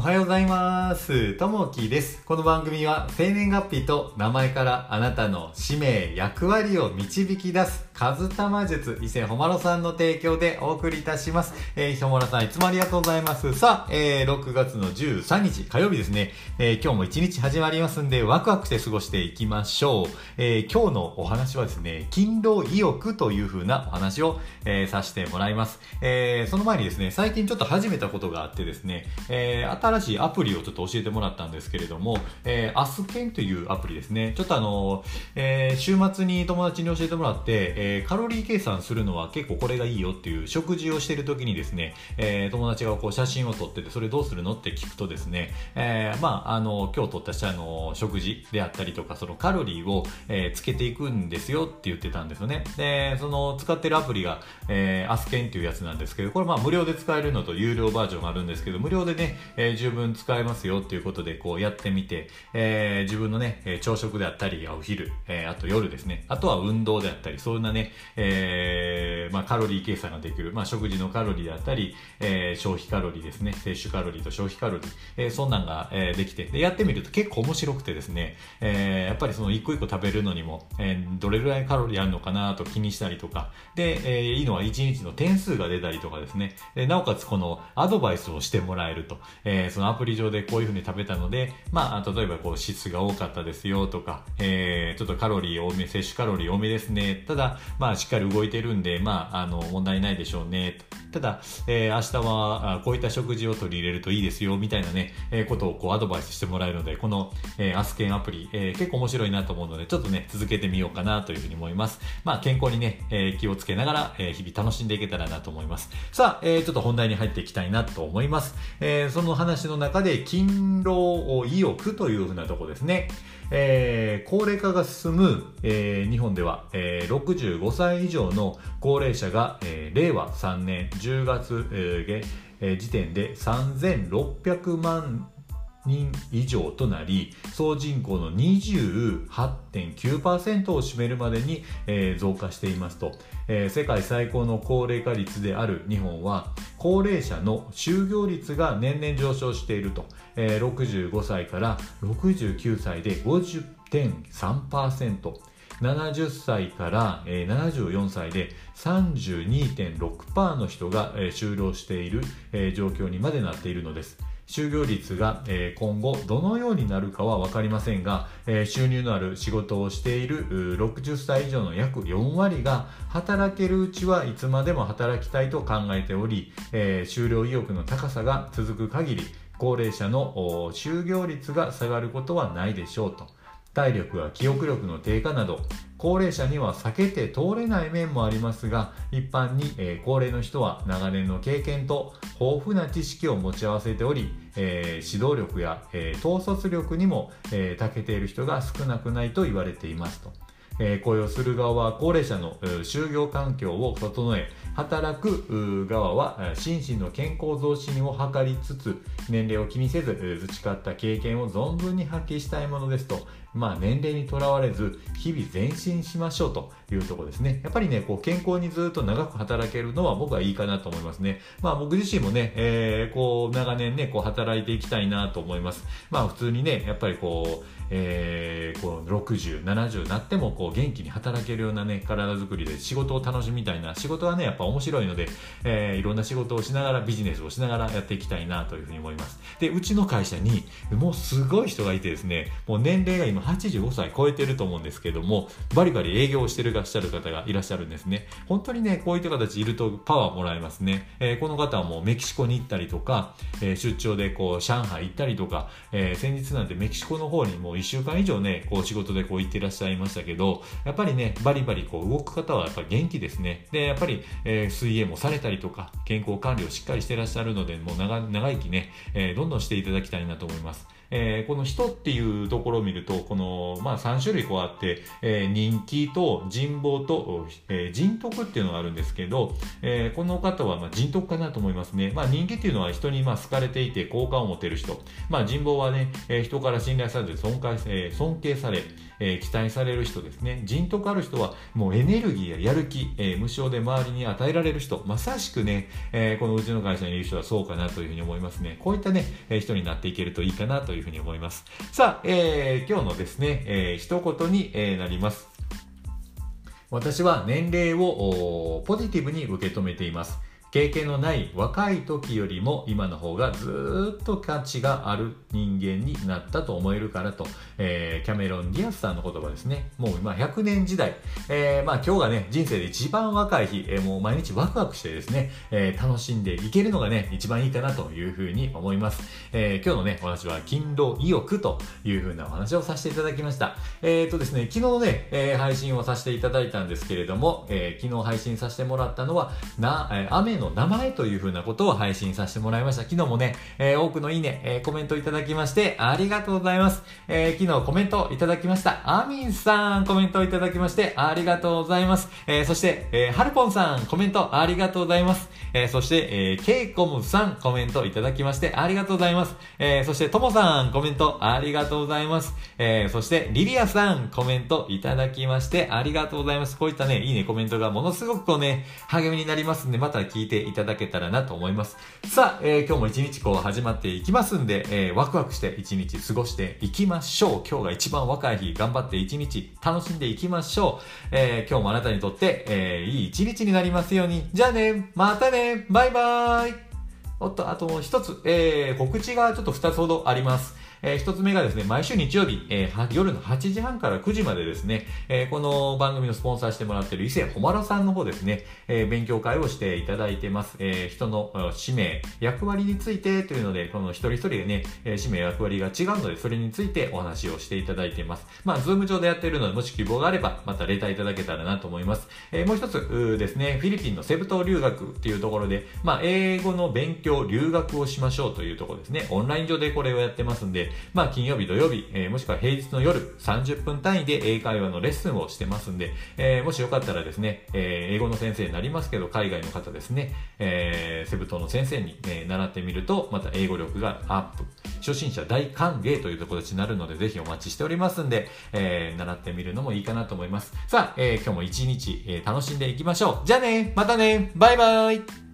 おはようございます。ともきです。この番組は生年月日と名前からあなたの使命、役割を導き出す、カズタマ術、伊勢ほまろさんの提供でお送りいたします。えー、伊勢ほまろさんいつもありがとうございます。さあ、えー、6月の13日火曜日ですね、えー、今日も一日始まりますんで、ワクワクして過ごしていきましょう。えー、今日のお話はですね、勤労意欲という風なお話を、えー、させてもらいます。え、その前にですね、最近ちょっと始めたことがあってですね、えー、新しいアプリをちょっと教えてもらったんですけれども、えー、アスケンというアプリですね。ちょっとあの、えー、週末に友達に教えてもらって、えー、カロリー計算するのは結構これがいいよっていう食事をしてる時にですね、えー、友達がこう写真を撮ってて、それどうするのって聞くとですね、えー、まあ、あの、今日撮ったあの食事であったりとか、そのカロリーを、えー、つけていくんですよって言ってたんですよね。で、その使ってるアプリが、えー、アスケンっていうやつなんですけど、これまあ無料で使えるのと有料バージョンがあるんですけど、無料でね、えー、十分使えますよっていうことでこうやってみて、えー、自分のね、朝食であったり、お昼、えー、あと夜ですね、あとは運動であったり、そんなね、えー、まあカロリー計算ができる、まあ食事のカロリーであったり、えー、消費カロリーですね、摂取カロリーと消費カロリー、えー、そんなんが、えー、できて、で、やってみると結構面白くてですね、えー、やっぱりその一個一個食べるのにも、えー、どれぐらいカロリーあるのかなと気にしたりとか、で、えー、いいのは一日の点数が出たりとかですね、でなおかつこのアドバイスをしてもらえると、えー、そのアプリ上でこういうふうに食べたので、まあ、例えばこう脂質が多かったですよとか、えー、ちょっとカロリー多め、摂取カロリー多めですね。ただ、まあ、しっかり動いてるんで、まあ、あの、問題ないでしょうね。ただ、えー、明日はこういった食事を取り入れるといいですよ、みたいなね、えー、ことをこうアドバイスしてもらえるので、この、えー、アスケンアプリ、えー、結構面白いなと思うので、ちょっとね、続けてみようかなというふうに思います。まあ、健康にね、えー、気をつけながら、えー、日々楽しんでいけたらなと思います。さあ、えー、ちょっと本題に入っていきたいなと思います。えー、その話の中で、勤労意欲というふうなとこですね。えー、高齢化が進む、えー、日本では、えー、65歳以上の高齢者が、えー、令和3年10月、えー、時点で3600万人以上となり総人口の28.9%を占めるまでに、えー、増加していますと、えー、世界最高の高齢化率である日本は高齢者の就業率が年々上昇していると、えー、65歳から69歳で50.3% 70歳から、74歳で32.6%の人が、就労している、状況にまでなっているのです。就業率が、え、今後どのようになるかは分かりませんが、え、収入のある仕事をしている60歳以上の約4割が働けるうちはいつまでも働きたいと考えており、え、就労意欲の高さが続く限り高齢者の就業率が下がることはないでしょうと。体力や記憶力の低下など高齢者には避けて通れない面もありますが一般に、えー、高齢の人は長年の経験と豊富な知識を持ち合わせており、えー、指導力や、えー、統率力にも、え長けている人が少なくないと言われていますと。えー、雇用する側は高齢者の就業環境を整え働く側は心身の健康増進を図りつつ年齢を気にせず培った経験を存分に発揮したいものですと、まあ、年齢にとらわれず日々前進しましょうというところですね。やっぱりねこう健康にずっと長く働けるのは僕はいいかなと思いますね。まあ僕自身もね、えー、こう長年ねこう働いていきたいなと思います。まあ普通にねやっぱりこうえー、こう60、70になってもこう元気に働けるようなね、体づくりで仕事を楽しみたいな、仕事はね、やっぱ面白いので、えー、いろんな仕事をしながら、ビジネスをしながらやっていきたいなというふうに思います。で、うちの会社に、もうすごい人がいてですね、もう年齢が今85歳超えてると思うんですけども、バリバリ営業してるらっしゃる方がいらっしゃるんですね。本当にね、こういった形いるとパワーもらえますね。えー、この方はもうメキシコに行ったりとか、え出張でこう、上海行ったりとか、え先日なんてメキシコの方にもう1週間以上ね、こう仕事でこう行ってらっしゃいましたけど、やっぱりね、バリバリこう動く方はやっぱり元気ですね。で、やっぱり、えー、水泳もされたりとか、健康管理をしっかりしてらっしゃるので、もう長長生きね、えー、どんどんしていただきたいなと思います。えー、この人っていうところを見ると、この、まあ3種類こうあって、えー、人気と人望と、えー、人徳っていうのがあるんですけど、えー、この方はまあ人徳かなと思いますね。まあ人気っていうのは人にまあ好かれていて好感を持てる人。まあ人望はね、えー、人から信頼されて尊敬,、えー、尊敬され、えー、期待される人ですね。人徳ある人は、もうエネルギーややる気、えー、無償で周りに与えられる人、まさしくね、えー、このうちの会社にいる人はそうかなというふうに思いますね。こういったね、えー、人になっていけるといいかなというふうに思います。さあ、えー、今日のですね、えー、一言に、えー、なります。私は年齢をポジティブに受け止めています。経験のない若い時よりも今の方がずっと価値がある人間になったと思えるからと、えー、キャメロン・ディアスさんの言葉ですね。もう今100年時代、えー、まあ今日がね、人生で一番若い日、えー、もう毎日ワクワクしてですね、えー、楽しんでいけるのがね、一番いいかなというふうに思います。えー、今日のね、お話は勤労意欲というふうなお話をさせていただきました。えっ、ー、とですね、昨日ね、えー、配信をさせていただいたんですけれども、えー、昨日配信させてもらったのは、な、えー、雨の名前というふうなことを配信させてもらいました。昨日もね、えー、多くのいいね、えー、コメントいただきまして、ありがとうございます。えー、昨日コメントいただきました。アミンさん、コメントいただきまして、ありがとうございます。え、そして、えー、ハルポンさん、コメントありがとうございます。え、そして、えー、ケイコムさん、コメントいただきまして、ありがとうございます。え、そして、ともさん、コメントありがとうございます。え、そして、リリアさん、コメントいただきまして、ありがとうございます。こういったね、いいね、コメントがものすごくこうね、励みになりますんで、また聞いてていただけたらなと思います。さあ、えー、今日も一日こう始まっていきますんで、えー、ワクワクして一日過ごしていきましょう。今日が一番若い日、頑張って一日楽しんでいきましょう。えー、今日もあなたにとって、えー、いい一日になりますように。じゃあね、またね、バイバーイおっと、あと一つ、えー、告知がちょっと二つほどあります。えー、一つ目がですね、毎週日曜日、えー、夜の8時半から9時までですね、えー、この番組のスポンサーしてもらっている伊勢ほまろさんの方ですね、えー、勉強会をしていただいてます。えー、人の使命、役割についてというので、この一人一人でね、えー、使命、役割が違うので、それについてお話をしていただいています。まあ、ズーム上でやっているので、もし希望があれば、またレターいただけたらなと思います。えー、もう一つですね、フィリピンのセブ島留学っていうところで、まあ、英語の勉強、留学をしましょうというところですね。オンライン上でこれをやってますんでまあ、金曜日土曜日、えー、もしくは平日の夜30分単位で英会話のレッスンをしてますんで、えー、もしよかったらですね、えー、英語の先生になりますけど、海外の方ですね、えー、セブ島の先生に、え、習ってみると、また英語力がアップ。初心者大歓迎というところになるので、ぜひお待ちしておりますんで、えー、習ってみるのもいいかなと思います。さあ、えー、今日も一日、えー、楽しんでいきましょう。じゃあねまたねバイバイ